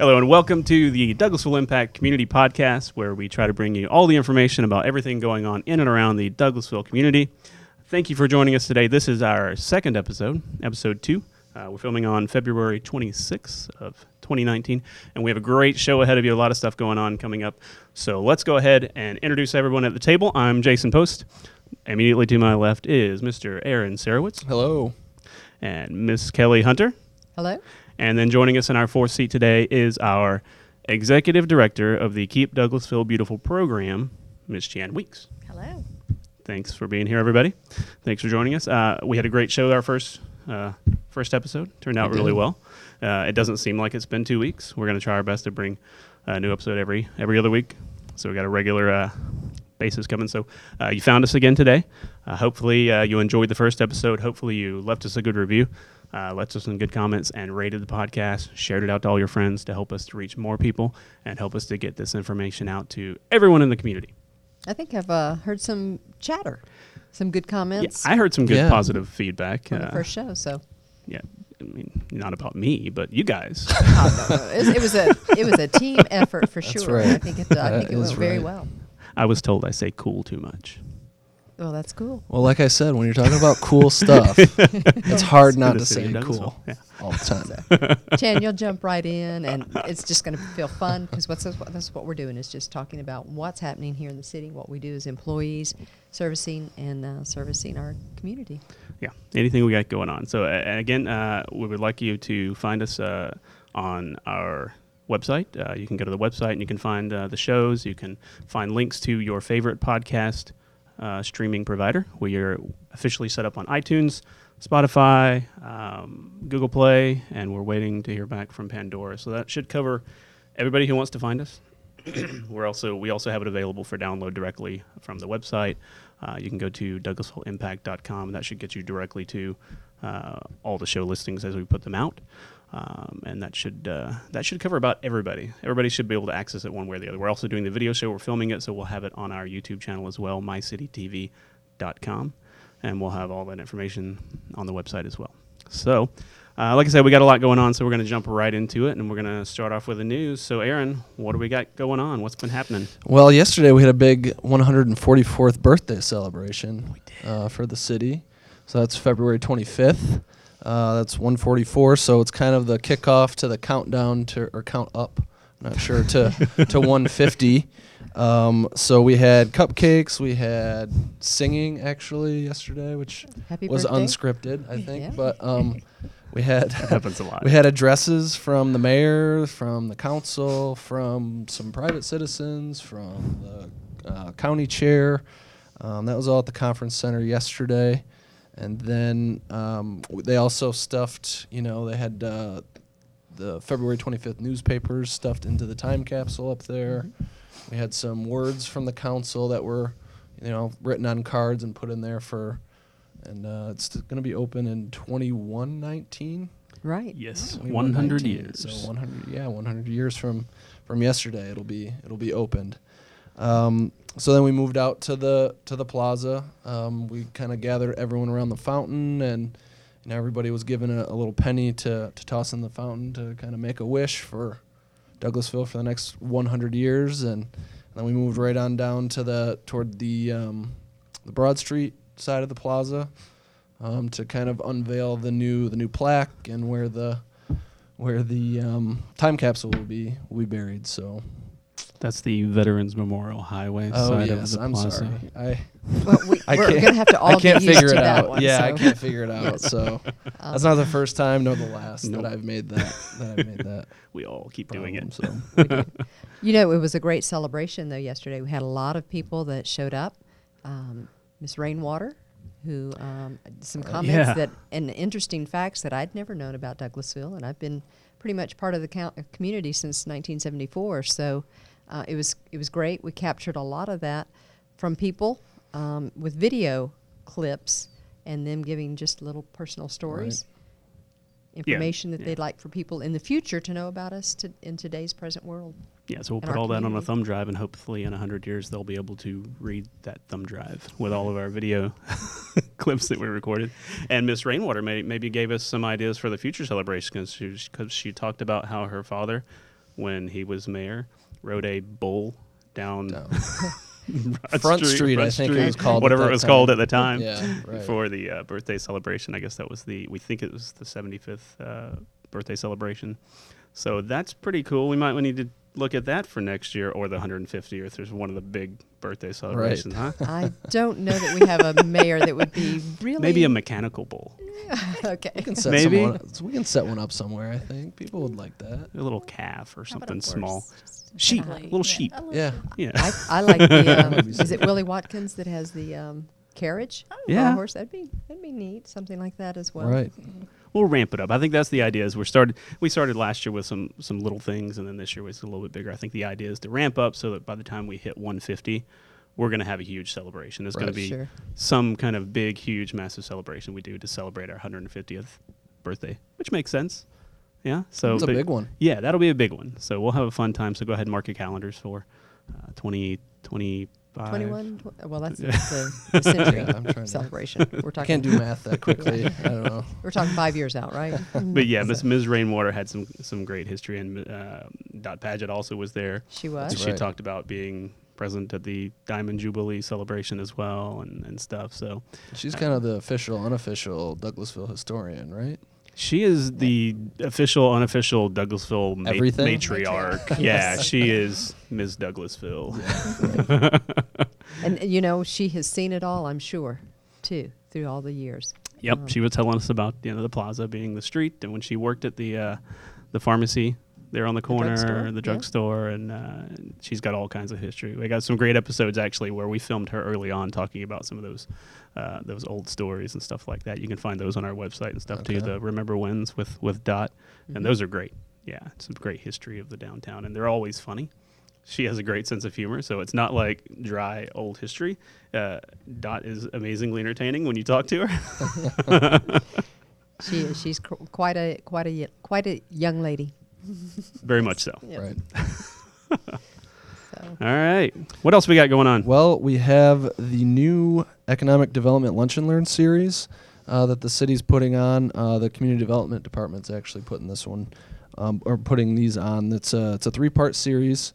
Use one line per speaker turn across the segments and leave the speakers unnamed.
Hello, and welcome to the Douglasville Impact Community Podcast, where we try to bring you all the information about everything going on in and around the Douglasville community. Thank you for joining us today. This is our second episode, episode two. Uh, we're filming on February 26th of 2019, and we have a great show ahead of you. A lot of stuff going on coming up. So let's go ahead and introduce everyone at the table. I'm Jason Post. Immediately to my left is Mr. Aaron Sarowitz
Hello.
and Miss Kelly Hunter.
Hello.
And then joining us in our fourth seat today is our executive director of the Keep Douglasville Beautiful program, Ms. Chan Weeks.
Hello.
Thanks for being here, everybody. Thanks for joining us. Uh, we had a great show our first uh, first episode. Turned out really well. Uh, it doesn't seem like it's been two weeks. We're going to try our best to bring a new episode every every other week. So we got a regular uh, basis coming. So uh, you found us again today. Uh, hopefully uh, you enjoyed the first episode. Hopefully you left us a good review, uh, left us some good comments, and rated the podcast. Shared it out to all your friends to help us to reach more people and help us to get this information out to everyone in the community.
I think I've uh, heard some chatter, some good
Yeah,
comments
I heard some good
Yeah.
positive feedback.
from the
uh,
first show. So
yeah, I mean, not about me, but you guys.
I don't know. It, was, it was a it was a team effort for
That's
sure.
right.
I think it I think it went
is
very well.
I was told I say cool too much.
Well, that's cool.
Well, like I said, when you're talking about cool stuff, it's hard
It's
not to
to
say cool
Yeah.
all the time.
Chan, you'll jump right in, and it's just going to feel fun because what's that's what we're doing is just talking about what's happening here in the city, what we do as employees, servicing and uh, servicing our community.
Yeah, anything we got going on. So, uh, again, uh, we would like you to find us uh, on our website. Uh, you can go to the website and you can find uh, the shows. You can find links to your favorite podcast uh, streaming provider. We are officially set up on iTunes, Spotify, um, Google Play, and we're waiting to hear back from Pandora. So that should cover everybody who wants to find us. we're also we also have it available for download directly from the website. Uh, you can go to douglasvilleimpact.com. and That should get you directly to uh, all the show listings as we put them out, um, and that should uh, that should cover about everybody. Everybody should be able to access it one way or the other. We're also doing the video show. We're filming it, so we'll have it on our YouTube channel as well, mycitytv.com, and we'll have all that information on the website as well. So. Uh, like I said, we got a lot going on, so we're going to jump right into it, and we're going to start off with the news. So, Aaron, what do we got going on? What's been happening?
Well, yesterday we had a big 144th birthday celebration uh, for the city. So that's February 25th. Uh, that's 144. So it's kind of the kickoff to the countdown to or count up. I'm not sure to to 150. Um, so we had cupcakes. We had singing actually yesterday, which
Happy
was
birthday!
unscripted, I think.
Yeah.
But um, we had
happens a lot.
we had addresses from the mayor, from the council, from some private citizens, from the uh, county chair. Um, that was all at the conference center yesterday, and then um, they also stuffed. You know, they had uh, the February 25th newspapers stuffed into the time capsule up there. We had some words from the council that were, you know, written on cards and put in there for, and uh, it's going to be open in 2119.
right.
Yes,
Yeah,
100 years.
So 100, yeah, 100 years from from yesterday, it'll be it'll be opened. Um, so then we moved out to the to the plaza. Um, we kind of gathered everyone around the fountain, and know, everybody was given a, a little penny to to toss in the fountain to kind of make a wish for Douglasville for the next 100 years, and then we moved right on down to the toward the um, the Broad Street side of the plaza um, to kind of unveil the new the new plaque and where the where the um, time capsule will be will be buried. So
That's the Veterans Memorial Highway
oh
side
yes,
of the
I'm
plaza.
sorry. I
Well, we,
I
we're going to have to all
I can't
get used
figure
to
it
that
out.
one.
yeah, I can't figure it out. So
um,
that's not the first time nor the last
Nope.
that I've made that that I've made that.
We all keep doing it.
So
You know, it was a great celebration though yesterday. We had a lot of people that showed up. Um, Miss Rainwater, who um, some
Right.
comments
Yeah.
that and interesting facts that I'd never known about Douglasville, and I've been pretty much part of the count, community since 1974. So uh, it was it was great. We captured a lot of that from people um, with video clips and them giving just little personal stories. Information that
yeah.
they'd like for people in the future to know about us to, in today's present world.
Yeah, so we'll put all that on a thumb drive, and hopefully in 100 years they'll be able to read that thumb drive with all of our video clips that we recorded. And Miss Rainwater may, maybe gave us some ideas for the future celebration because she, she talked about how her father when he was mayor, rode a bull down,
Down.
Broad
Front Street, I
Front
think it was called
whatever it was
time.
called at the time.
Yeah, right.
For the uh, birthday celebration, I guess that was the we think it was the 75th uh, birthday celebration. So that's pretty cool. We might need to look at that for next year or the 150th. There's one of the big birthday celebrations, huh?
I don't know that we have a mayor that would be really
Maybe a mechanical bull,
okay.
We can set
Maybe.
someone, we can set one up somewhere. I think people would like that.
a little calf or
How
something small. Sheep,
ugly.
little
Yeah,
sheep.
a little
Yeah,
sheep.
Yeah,
I, I like the. Um, is it
so.
Willie Watkins that has the um, carriage? for a
Yeah.
horse. That'd be that'd be neat. Something like that as well.
right.
We'll ramp it up. I think that's the idea. Is we started we started last year with some some little things, and then this year was a little bit bigger. I think the idea is to ramp up so that by the time we hit 150, we're going to have a huge celebration. There's going to be
Sure.
some kind of big, huge, massive celebration we do to celebrate our 150th birthday, which makes sense. Yeah, so
It's a big one.
Yeah, that'll be a big one. So we'll have a fun time. So go ahead and mark your calendars for uh, 20, 25.
21. Tw- well, that's the, the century
Yeah, I'm trying to-
celebration. We're
I
talking.
can't do math that quickly. I don't know.
We're talking five years out, right?
But yeah, Miss Ms. Rainwater had some some great history, and uh, Dot Paget also was there.
She was.
That's
she
right.
talked about being present at the Diamond Jubilee celebration as well, and, and stuff. So
She's kind of the official, unofficial Douglasville historian, right?
She is the official, unofficial Douglasville ma-
Everything?
matriarch. yeah, she is Ms. Douglasville.
And you know, she has seen it all. I'm sure, too, through all the years.
Yep,
Um,
she was telling us about you know the plaza being the street, and when she worked at the uh, the pharmacy there on the corner,
drugstore,
the
yeah.
drugstore, and uh, she's got all kinds of history. We got some great episodes actually where we filmed her early on talking about some of those uh, those old stories and stuff like that. You can find those on our website and stuff too. The Remember Wins with with Dot,
Mhm.
and those are great. Yeah, some great history of the downtown, and they're always funny. She has a great sense of humor, so it's not like dry old history. Uh, Dot is amazingly entertaining when you talk to her.
She is. She's qu- quite a quite a y- quite a young lady.
Very much so.
Yep.
Right.
So.
All right. What else we got going on?
Well, we have the new Economic Development Lunch and Learn series uh, that the city's putting on. Uh, the Community Development Department's actually putting this one, um, or putting these on. It's a, it's a three part series.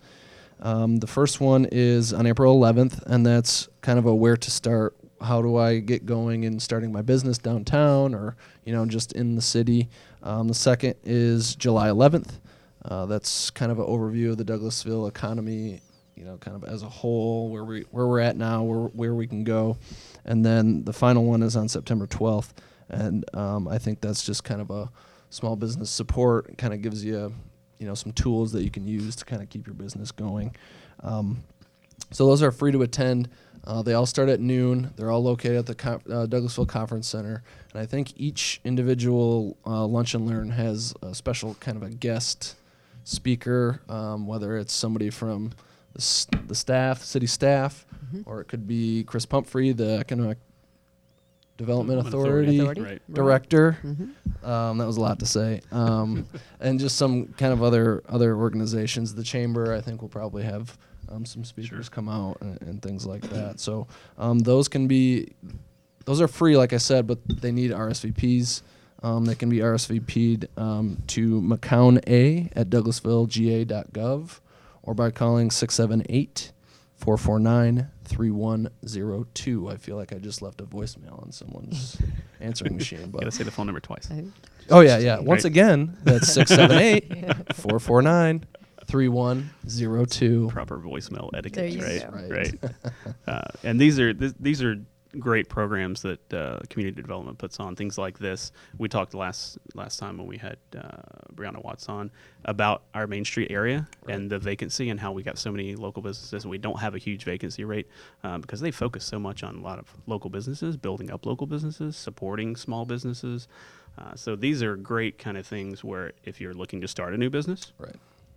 Um, the first one is on April 11th, and that's kind of a where to start. How do I get going in starting my business downtown or, you know, just in the city? Um, the second is July 11th. Uh, that's kind of an overview of the Douglasville economy, you know, kind of as a whole, where we where we're at now, where where we can go, and then the final one is on September 12th, and um, I think that's just kind of a small business support. Kind of gives you, you know, some tools that you can use to kind of keep your business going. Um, so those are free to attend. Uh, they all start at noon. They're all located at the Con- uh, Douglasville Conference Center, and I think each individual uh, lunch and learn has a special kind of a guest speaker, um, whether it's somebody from the, s- the staff, city staff,
Mhm.
or it could be Chris Pumphrey, the Economic Development
Development
Authority,
Authority.
Right.
director.
Mhm.
Um, that was a lot to say. Um, and just some kind of other other organizations. The chamber, I think, will probably have um, some speakers
Sure.
come out and, and things like that. So um, those can be, those are free, like I said, but they need RSVPs. Um, they can be RSVP'd um, to McCown A at DouglasvilleGA.gov or by calling 678 449 3102. I feel like I just left a voicemail on someone's answering machine. But
Got to say the phone number twice.
Oh yeah, yeah. Once
Right.
again, that's 678-449-3102.
Proper voicemail
There
etiquette,
you
right?
go.
Right.
uh, and these are th- these are great programs that uh, community development puts on. Things like this. We talked last last time when we had uh, Brianna Watts on about our Main Street area and the vacancy and how we got so many local businesses and we don't have a huge vacancy rate um, because they focus so much on a lot of local businesses, building up local businesses, supporting small businesses. Uh, so these are great kind of things where if you're looking to start a new business,
Right.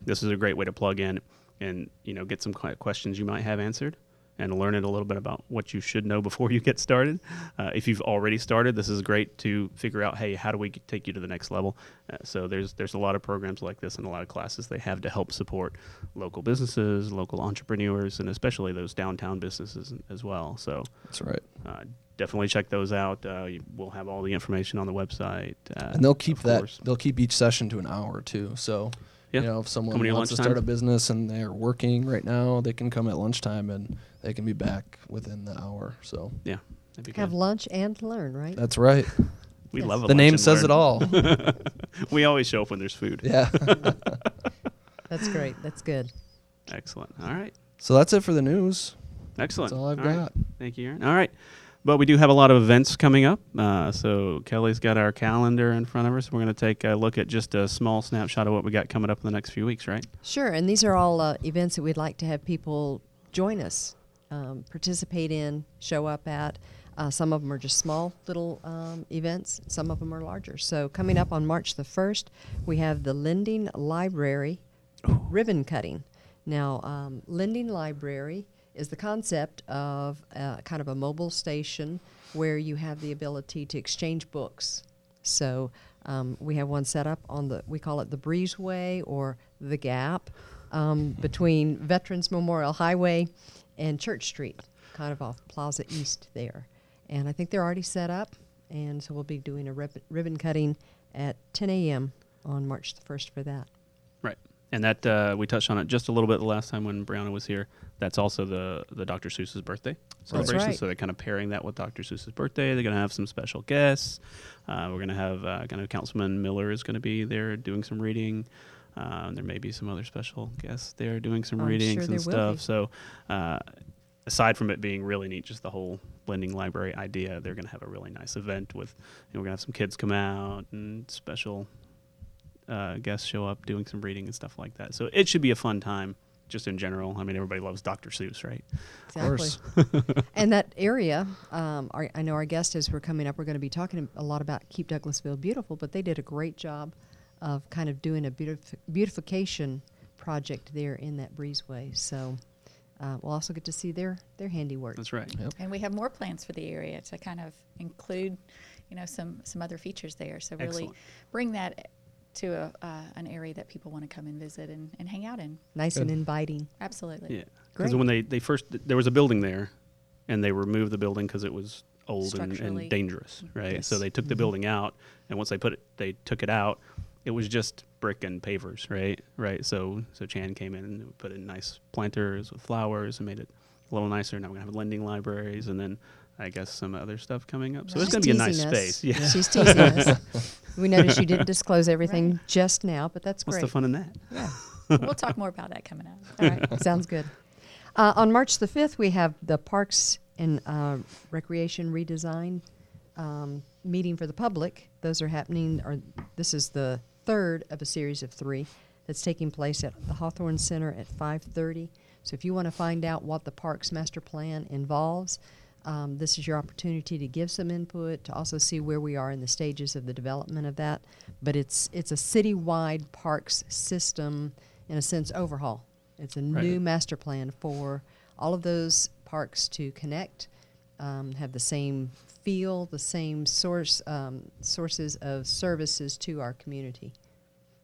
This is a great way to plug in and you know get some questions you might have answered and learn it a little bit about what you should know before you get started. Uh, if you've already started, this is great to figure out, hey, how do we take you to the next level? Uh, so there's there's a lot of programs like this and a lot of classes they have to help support local businesses, local entrepreneurs, and especially those downtown businesses as well. So
That's right.
uh, definitely check those out. Uh, we'll have all the information on the website. Uh,
And they'll keep that. They'll keep each session to an hour too. So
Yeah.
You know, if someone
Come
wants to start a business and they're working right now, they can come at lunchtime and they can be back within the hour. So
Yeah, that'd be
Have lunch and learn, right?
that's right.
We
Yes.
love a
the
lunch
name
and
says it all.
we always show up when there's food.
yeah.
That's great. That's good.
Excellent. All right.
so that's it for the news.
Excellent.
That's all I've
right.
got.
Thank you, Aaron. All right. But we do have a lot of events coming up. Uh, so Kelly's got our calendar in front of us. We're going to take a look at just a small snapshot of what we got coming up in the next few weeks, right?
Sure, and these are all uh, events that we'd like to have people join us, um, participate in, show up at. Uh, some of them are just small little um, events. Some of them are larger. So coming up on March the first, we have the Lending Library ribbon cutting. Now, um, Lending Library is the concept of uh, kind of a mobile station where you have the ability to exchange books. So um, we have one set up on the, we call it the Breezeway or the Gap um, between Veterans Memorial Highway and Church Street, kind of off Plaza East there. And I think they're already set up, and so we'll be doing a rib- ribbon cutting at 10 a.m. on March the 1st for that.
Right. And that uh, we touched on it just a little bit the last time when Brianna was here. That's also the the Dr. Seuss's birthday celebration.
right.
So they're kind of pairing that with Dr. Seuss's birthday. They're going to have some special guests. Uh, we're going to have uh, kind of Councilman Miller is going to be there doing some reading. Uh, there may be some other special guests there doing some
I'm
readings
sure
and stuff. So uh, aside from it being really neat, just the whole lending library idea, they're going to have a really nice event with, you know, we're going to have some kids come out and special uh, guests show up doing some reading and stuff like that. So it should be a fun time just in general. I mean, everybody loves Dr. Seuss, right?
Exactly.
course.
and that area, um, our, I know our guest as we're coming up, we're going to be talking a lot about Keep Douglasville Beautiful, but they did a great job of kind of doing a beautif- beautification project there in that breezeway. So uh, we'll also get to see their their handiwork.
That's right.
Yep.
And we have more plans for the area to kind of include, you know, some some other features there. So really
Excellent.
bring that to a, uh, an area that people want to come and visit and, and hang out in.
Nice and inviting.
Absolutely.
Yeah. Because when they, they first, there was a building there and they removed the building because it was old and, and dangerous, right? So they took the building out and once they put it, they took it out, it was just brick and pavers, right? Right. So, so Chan came in and put in nice planters with flowers and made it a little nicer. Now we're going to have lending libraries and then I guess some other stuff coming up. So it's going to be a nice
us.
space. Yeah.
She's teasing us. We noticed you didn't disclose everything
Right.
just now, but that's
What's
great.
What's the fun in that?
Yeah. we'll talk more about that coming up.
All right, sounds good. Uh, on March the 5th, we have the Parks and uh, Recreation redesign um, meeting for the public. Those are happening, or this is the third of a series of three that's taking place at the Hawthorne Center at 5:30. So if you want to find out what the Parks Master Plan involves, um, this is your opportunity to give some input, to also see where we are in the stages of the development of that. But it's it's a citywide parks system, in a sense, overhaul. It's a
Right.
new master plan for all of those parks to connect, um, have the same feel, the same source um, sources of services to our community.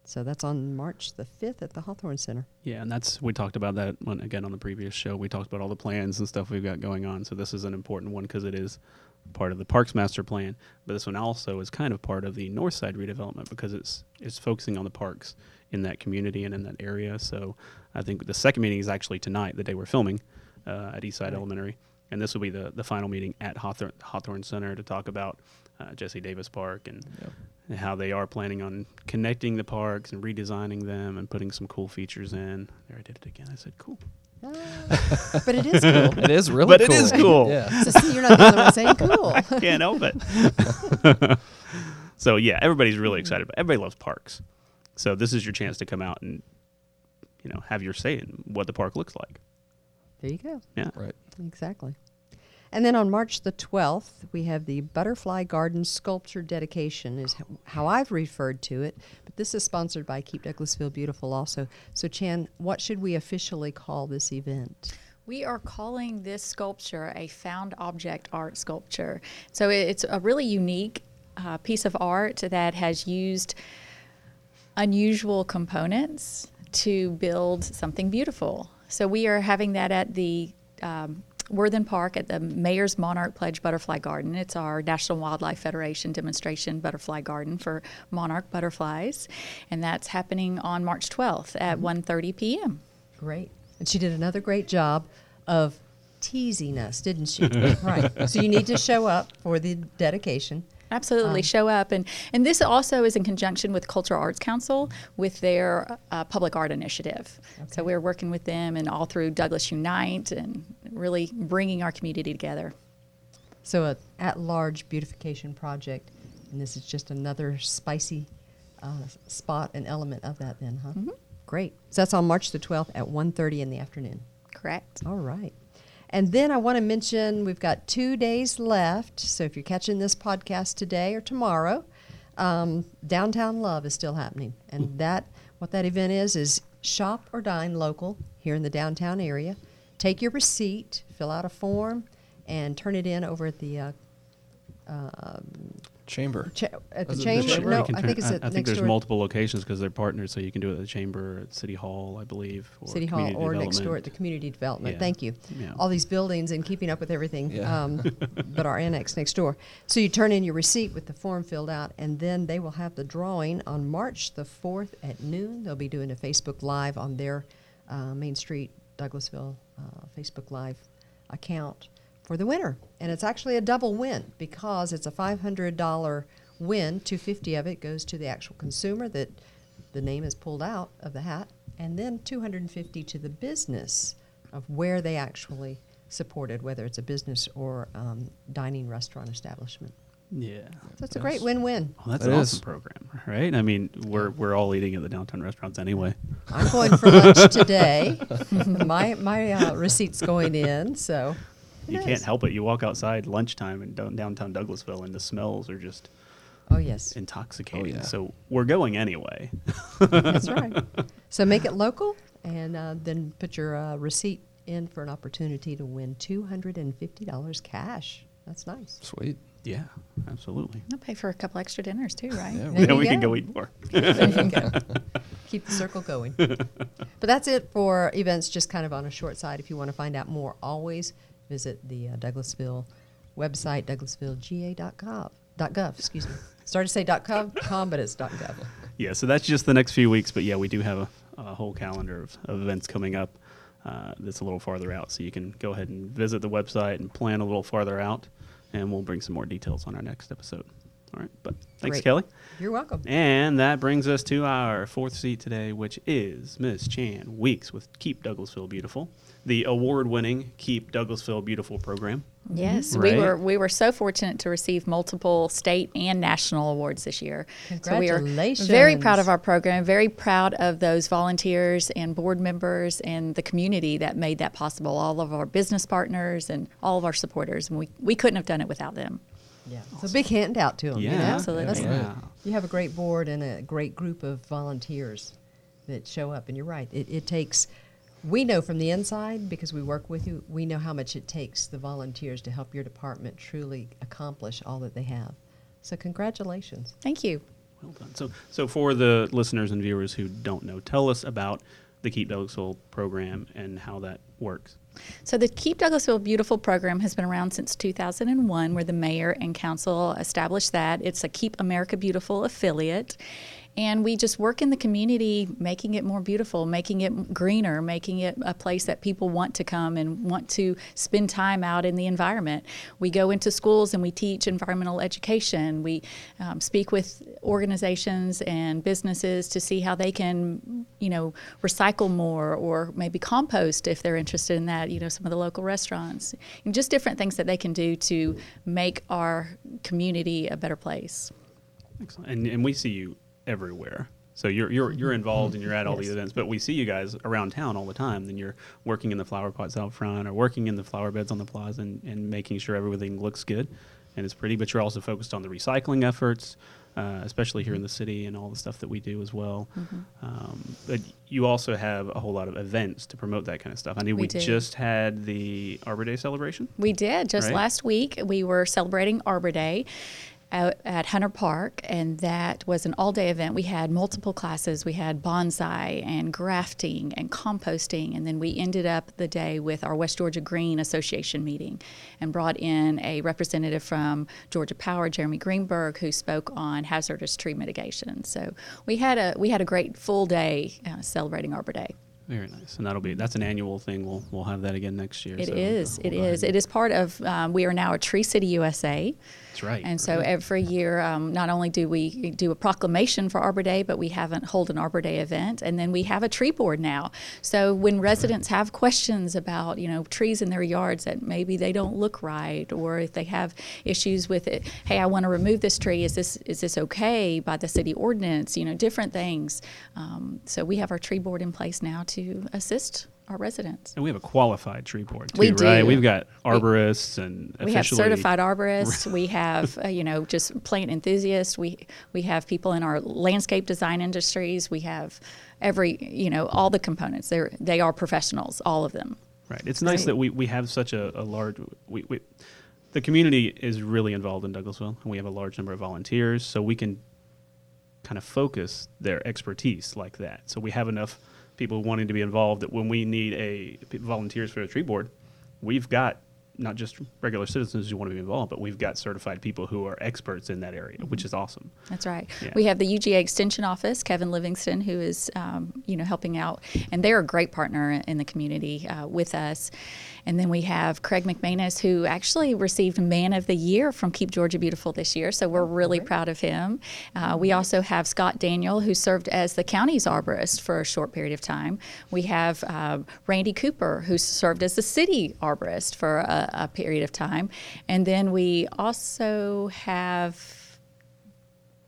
So that's on March the fifth at the Hawthorne Center.
Yeah, and that's we talked about that one again on the previous show. We talked about all the plans and stuff we've got going on. So this is an important one because it is part of the Parks Master Plan. But this one also is kind of part of the North Side redevelopment because it's it's focusing on the parks in that community and in that area. So I think the second meeting is actually tonight, the day we're filming uh, at Eastside
Right.
Elementary, and this will be the the final meeting at Hawthorne Hawthorne Center to talk about uh, Jesse Davis Park and
Yep.
And how they are planning on connecting the parks and redesigning them and putting some cool features in. There, I did it again. I said cool.
Ah, but it is cool.
It is really
But it
cool.
is cool.
Yeah.
so see, you're not the only one saying cool.
Can't help it. so yeah, everybody's really excited. But everybody loves parks. So this is your chance to come out and you know have your say in what the park looks like.
There you go.
Yeah.
Right.
Exactly. And then on March the 12th, we have the Butterfly Garden Sculpture Dedication, is how I've referred to it. But this is sponsored by Keep Douglasville Beautiful also. So, Chan, what should we officially call this event?
We are calling this sculpture a found object art sculpture. So it's a really unique uh, piece of art that has used unusual components to build something beautiful. So we are having that at the um, Worthen Park at the Mayor's Monarch Pledge Butterfly Garden. It's our National Wildlife Federation demonstration butterfly garden for monarch butterflies, and that's happening on March 12th at 1:30 p.m.
Great. And she did another great job of teasing us, didn't she? right. So you need to show up for the dedication.
Absolutely, show up, and and this also is in conjunction with Cultural Arts Council with their uh, public art initiative. Okay. So we're working with them and all through Douglas Unite and really bringing our community together.
So a at-large beautification project, and this is just another spicy uh, spot and element of that. Then, huh? Great. So that's on March the twelfth at 1.30 in the afternoon.
Correct.
All right. And then I want to mention we've got two days left. So if you're catching this podcast today or tomorrow, um, Downtown Love is still happening. And that what that event is is shop or dine local here in the downtown area. Take your receipt, fill out a form, and turn it in over at the uh,
Chamber.
cha- at the
Is it the
chamber.
chamber?
No,
You
I think it's
I,
at
I think
next
there's
door.
multiple locations because they're partners, so you can do it at the chamber, at City Hall, I believe, or
City Hall or next door at the community development.
Yeah.
Thank you.
Yeah.
All these buildings and keeping up with everything,
Yeah.
um, but our annex next door. So you turn in your receipt with the form filled out, and then they will have the drawing on March the 4th at noon. They'll be doing a Facebook Live on their uh, Main Street, Douglasville uh, Facebook Live account for the winner. And it's actually a double win because it's a $500 win. 250 of it goes to the actual consumer that the name is pulled out of the hat, and then 250 to the business of where they actually supported, whether it's a business or um, dining restaurant establishment.
Yeah.
So it's a great win-win.
Oh, that's
It
an
is.
awesome program, right? I mean, we're we're all eating at the downtown restaurants anyway.
I'm going for lunch today. my my uh, receipt's going in, so
You
It
can't help it. You walk outside lunchtime in down- downtown Douglasville, and the smells are just
Oh yes,
intoxicating.
yeah.
So we're going anyway.
that's right. So make it local, and uh, then put your uh, receipt in for an opportunity to win two hundred and fifty dollars cash. That's nice.
Sweet.
yeah, absolutely.
I'll pay for a couple extra dinners too, right?
Yeah.
There
yeah,
you
we can
go.
go eat more.
There you go. Keep the circle going. But that's it for events, just kind of on a short side. If you want to find out more, always visit the uh, Douglasville website, douglasvillega.gov. excuse me. Started to say .gov, com, but it's .gov.
yeah, so that's just the next few weeks. But yeah, we do have a, a whole calendar of, of events coming up uh, that's a little farther out. So you can go ahead and visit the website and plan a little farther out, and we'll bring some more details on our next episode. All right, but thanks,
Great.
Kelly.
You're welcome.
And that brings us to our fourth seat today, which is Miss Chan Weeks with Keep Douglasville Beautiful, the award-winning Keep Douglasville Beautiful program. Mm-hmm.
Yes, we were we were so fortunate to receive multiple state and national awards this year. So we are very proud of our program, very proud of those volunteers and board members and the community that made that possible. All of our business partners and all of our supporters, and we, we couldn't have done it without them.
Yeah. So big handout to them.
Yeah,
you know?
Absolutely.
That's-
Yeah.
You have a great board and a great group of volunteers that show up, and you're right. It, it takes. We know from the inside because we work with you. We know how much it takes the volunteers to help your department truly accomplish all that they have. So congratulations.
Thank you.
Well done. So, so for the listeners and viewers who don't know, tell us about the Keep Douglasville program and how that works.
So the Keep Douglasville Beautiful program has been around since 2001, where the mayor and council established that. It's a Keep America Beautiful affiliate. And we just work in the community, making it more beautiful, making it greener, making it a place that people want to come and want to spend time out in the environment. We go into schools and we teach environmental education. We um, speak with organizations and businesses to see how they can, you know, recycle more or maybe compost if they're interested in that. You know, some of the local restaurants, and just different things that they can do to make our community a better place.
Excellent. And, and we see you everywhere. So you're, you're, you're involved and you're at all these
Yes.
events, but we see you guys around town all the time. Then you're working in the flower pots out front or working in the flower beds on the plaza and, and making sure everything looks good and it's pretty, but you're also focused on the recycling efforts, uh, especially here in the city and all the stuff that we do as well. Um, but you also have a whole lot of events to promote that kind of stuff. I know we,
We
just had the Arbor Day celebration.
We did just
Right.
last week. We were celebrating Arbor Day, out at Hunter Park, and that was an all day event. We had multiple classes. We had bonsai and grafting and composting, and then we ended up the day with our West Georgia Green Association meeting and brought in a representative from Georgia Power, Jeremy Greenberg, who spoke on hazardous tree mitigation. So we had a we had a great full day uh, celebrating Arbor Day.
Very nice, and that'll be that's an annual thing. We'll we'll have that again next year.
It
so
is.
we'll
It
ahead
is.
and-
It is part of. Um, we are now a Tree City USA.
That's right.
And so
right.
every year, um, not only do we do a proclamation for Arbor Day, but we have a, hold an Arbor Day event, and then we have a tree board now. So when residents have questions about you know trees in their yards that maybe they don't look right, or if they have issues with it, hey, I want to remove this tree. Is this is this okay by the city ordinance? You know, different things. Um, so we have our tree board in place now to assist our residents.
and we have a qualified tree board too,
We
right?
do.
We've got
We-
arborists and
We have certified arborists. we have, uh, you know, just plant enthusiasts. We we have people in our landscape design industries. We have every, you know, all the components. They are they are professionals, all of them.
Right. It's nice
Right.
that we, we have such a, a large we, we the community is really involved in Douglasville and we have a large number of volunteers so we can kind of focus their expertise like that. So we have enough people wanting to be involved that when we need a volunteers for the tree board, we've got not just regular citizens who want to be involved, but we've got certified people who are experts in that area, which is awesome.
That's right.
Yeah.
We have the UGA Extension Office, Kevin Livingston, who is, um, you know, helping out, and they're a great partner in the community uh, with us. And then we have Craig McManus, who actually received Man of the Year from Keep Georgia Beautiful this year, so we're really proud of him. Uh, we also have Scott Daniel, who served as the county's arborist for a short period of time. We have uh, Randy Cooper, who served as the city arborist for a, a period of time. And then we also have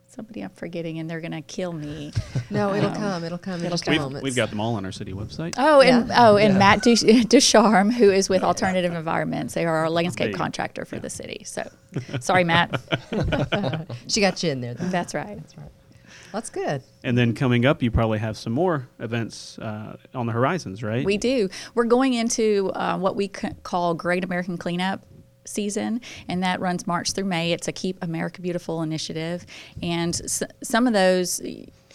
somebody I'm forgetting, and they're going to kill me.
No, it'll
Um,
come. It'll come
it'll come.
We've, we've got them all on our city website.
Oh, and
Yeah.
oh, and
Yeah.
Matt Duch- Ducharme, who is with Alternative Environments. They are our landscape
you go.
contractor for the city. So, sorry, Matt.
She got you in there. Though.
That's right.
That's right. That's good.
And then coming up, you probably have some more events uh, on the horizons, right?
We do. We're going into uh, what we c- call Great American Cleanup season, and that runs March through May. It's a Keep America Beautiful initiative, and s- some of those.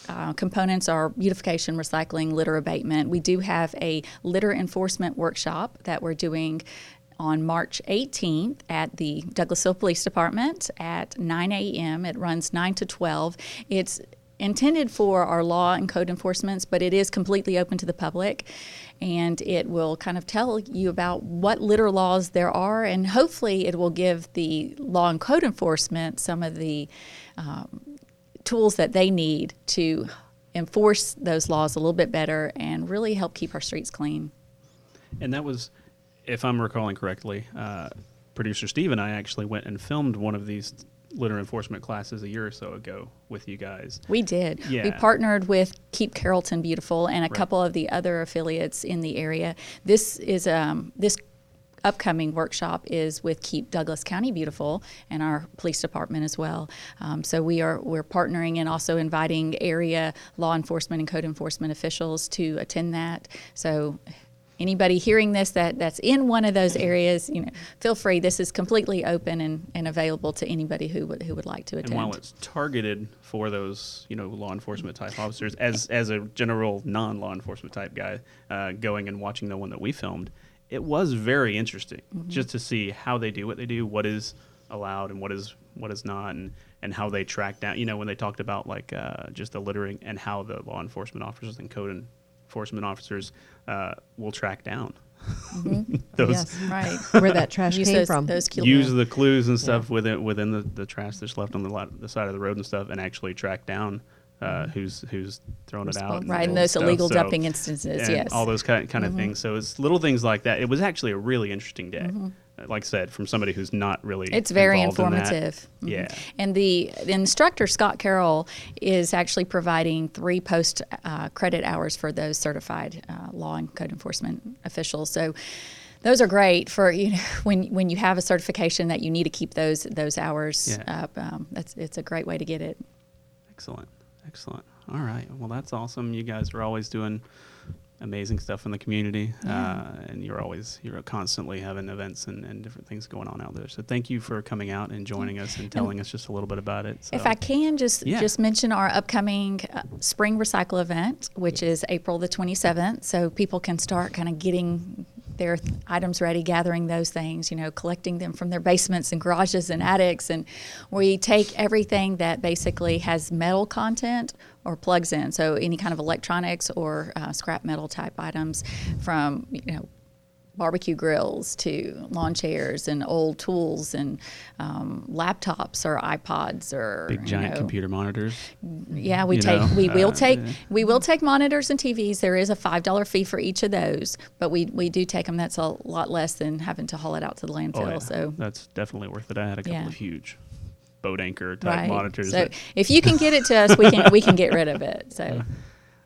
Uh, components are beautification, recycling, litter abatement. We do have a litter enforcement workshop that we're doing on March 18th at the Douglasville Police Department at 9 a.m. It runs 9 to 12. It's intended for our law and code enforcements, but it is completely open to the public. And it will kind of tell you about what litter laws there are, and hopefully, it will give the law and code enforcement some of the um, tools that they need to enforce those laws a little bit better and really help keep our streets clean.
And that was, if I'm recalling correctly, uh, producer Steve and I actually went and filmed one of these litter enforcement classes a year or so ago with you guys.
We did. We partnered with Keep Carrollton Beautiful and a
Right.
couple of the other affiliates in the area. This is um, this upcoming workshop is with Keep Douglas County Beautiful and our police department as well. Um, so we are we're partnering and also inviting area law enforcement and code enforcement officials to attend that. So anybody hearing this that that's in one of those areas, you know, feel free. This is completely open and, and available to anybody who would who would like to attend.
And while it's targeted for those, you know, law enforcement type officers, as as a general non-law enforcement type guy, uh, going and watching the one that we filmed, it was very interesting
Mm-hmm.
just to see how they do what they do, what is allowed and what is what is not, and and how they track down. You know, when they talked about like uh, just the littering and how the law enforcement officers and code enforcement officers uh, will track down those
Yes.
right.
Where that trash came
those,
from.
those
use the clues and stuff within within the, the trash that's left on the, lot, the side of the road and stuff, and actually track down uh, who's who's throwing it out.
Right, and those
stuff.
illegal
So-
dumping instances. Yes, Mm-hmm.
all those kind kind of things. So it's little things like that. It was actually a really interesting day. Uh, Like I said, from somebody who's not really
it's very
involved in that.
informative. Mhm.
Yeah.
and the, the instructor Scott Carroll is actually providing three post uh, credit hours for those certified uh, law and code enforcement officials. So. Those are great for you know when when you have a certification that you need to keep those those hours
Yeah.
up. Um, that's it's a great way to get it.
Excellent, excellent. All right, well that's awesome. You guys are always doing amazing stuff in the community,
Yeah.
uh, and you're always you're constantly having events and, and different things going on out there. So thank you for coming out and joining us and telling us just a little bit about it.
If I can just
Yeah.
just mention our upcoming uh, spring recycle event, which is April the 27th, so people can start kind of getting their items ready, gathering those things, you know, collecting them from their basements and garages and attics, and we take everything that basically has metal content or plugs in, so any kind of electronics or uh, scrap metal type items from you know barbecue grills to lawn chairs and old tools and um, laptops or iPods or
big
you
giant
know,
computer monitors.
Yeah, we
you
take
know,
we will
uh,
take
yeah.
we will take monitors and TVs. There is a five dollar fee for each of those, but we we do take them. That's a lot less than having to haul it out to the landfill.
Oh, yeah.
So
that's definitely worth it. I had a couple
Yeah.
of huge boat anchor type
right.
monitors.
So if you can get it to us, we can we can get rid of it. So.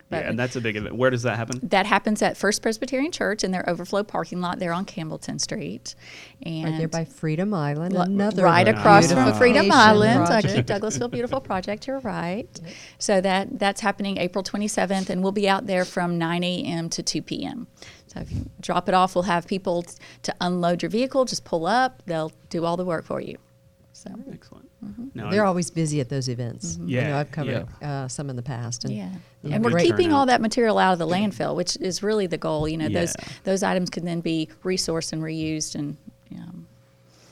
But
yeah, and that's a big event. Where does that happen?
that happens at First Presbyterian Church in their overflow parking lot there on Campbellton Street, and
Right there by Freedom Island,
Lo-
another
right across from Freedom Island,
project.
Keep Douglasville Beautiful Project. You're right. So that that's happening April 27th, and we'll be out there from 9 a.m. to 2 p.m. So if you drop it off, we'll have people t- to unload your vehicle. Just pull up; they'll do all the work for you. So
Excellent.
Mm-hmm.
Now,
They're always busy at those events. I
Yeah,
know I've covered uh, some in the past. And
yeah,
yeah,
and we're
great
keeping all that material out of the landfill, which is really the goal. You know, those
Yeah.
those items can then be resourced and reused, and um,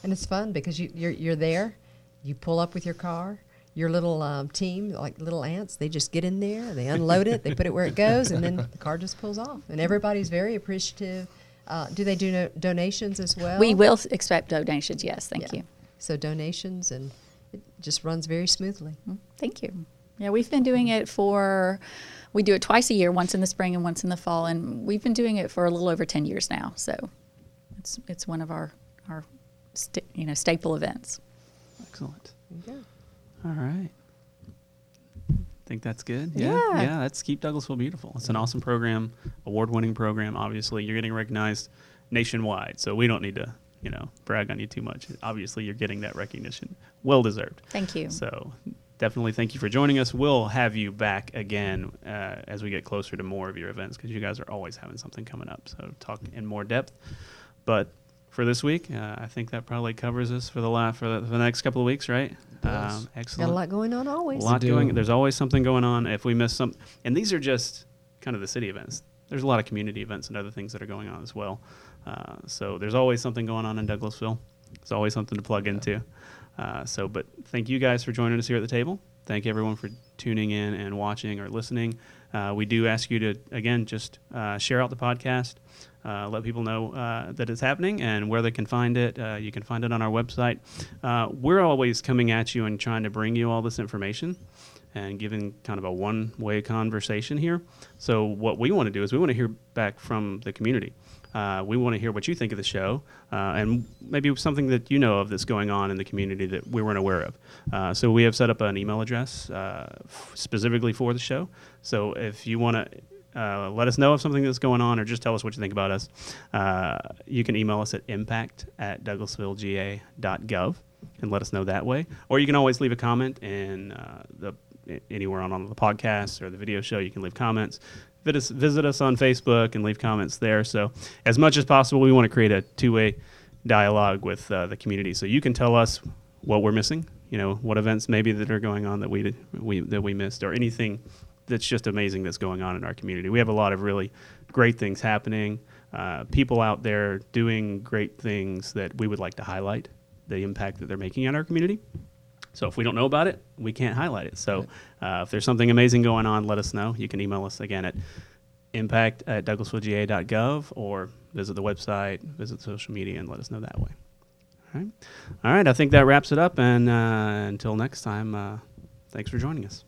And it's fun because you, you're you're there, you pull up with your car, your little um, team, like little ants, they just get in there, they unload it, they put it where it goes, and then the car just pulls off. And everybody's very appreciative. Uh, do they do no- donations as well?
we will expect donations. Yes, thank
Yeah.
you.
So donations, and it just runs very smoothly.
Mm, Thank you. Yeah, we've been doing it for, we do it twice a year, once in the spring and once in the fall, and we've been doing it for a little over 10 years now. So it's, it's one of our, our sta- you know, staple events.
excellent.
Yeah.
All right. Think that's good.
Yeah.
Yeah. That's Keep Douglasville Beautiful. It's an awesome program, award-winning program. Obviously, you're getting recognized nationwide, so we don't need to, you know, brag on you too much. Obviously, you're getting that recognition, well deserved.
Thank you.
So definitely thank you for joining us. We'll have you back again uh, as we get closer to more of your events because you guys are always having something coming up. So talk in more depth. But for this week, uh, I think that probably covers us for the la- for the, for the next couple of weeks, right?
does.
Um,
Got
excellent.
a lot going on always.
A lot
do.
going. There's always something going on. If we miss some, and these are just kind of the city events. There's a lot of community events and other things that are going on as well. Uh, so there's always something going on in Douglasville. There's always something to plug into. Uh, so, but thank you guys for joining us here at the table. Thank everyone for tuning in and watching or listening. Uh, we do ask you to again just uh, share out the podcast. Uh, let people know uh, that it's happening and where they can find it. Uh, you can find it on our website. We're always coming at you and trying to bring you all this information and giving kind of a one way conversation here. So, what we want to do is we want to hear back from the community. Uh, we want to hear what you think of the show uh, and maybe something that you know of that's going on in the community that we weren't aware of. Uh, so, we have set up an email address uh, f- specifically for the show. So, if you want to uh, let us know of something that's going on or just tell us what you think about us. Uh, you can email us at impact at douglasvillega.gov and let us know that way. Or you can always leave a comment in the anywhere on, on the podcast or the video show. You can leave comments. Visit us, on Facebook and leave comments there. So as much as possible, we want to create a two-way dialogue with uh, the community. So you can tell us what we're missing. You know what events maybe that are going on that we we that we missed, or anything that's just amazing that's going on in our community. We have a lot of really great things happening. Uh, people out there doing great things that we would like to highlight the impact that they're making on our community. So if we don't know about it, we can't highlight it. So uh, if there's something amazing going on, let us know. You can email us again at impact at douglasvillega.gov or visit the website, visit social media, and let us know that way. All right. All right. I think that wraps it up. And uh, until next time, uh, thanks for joining us.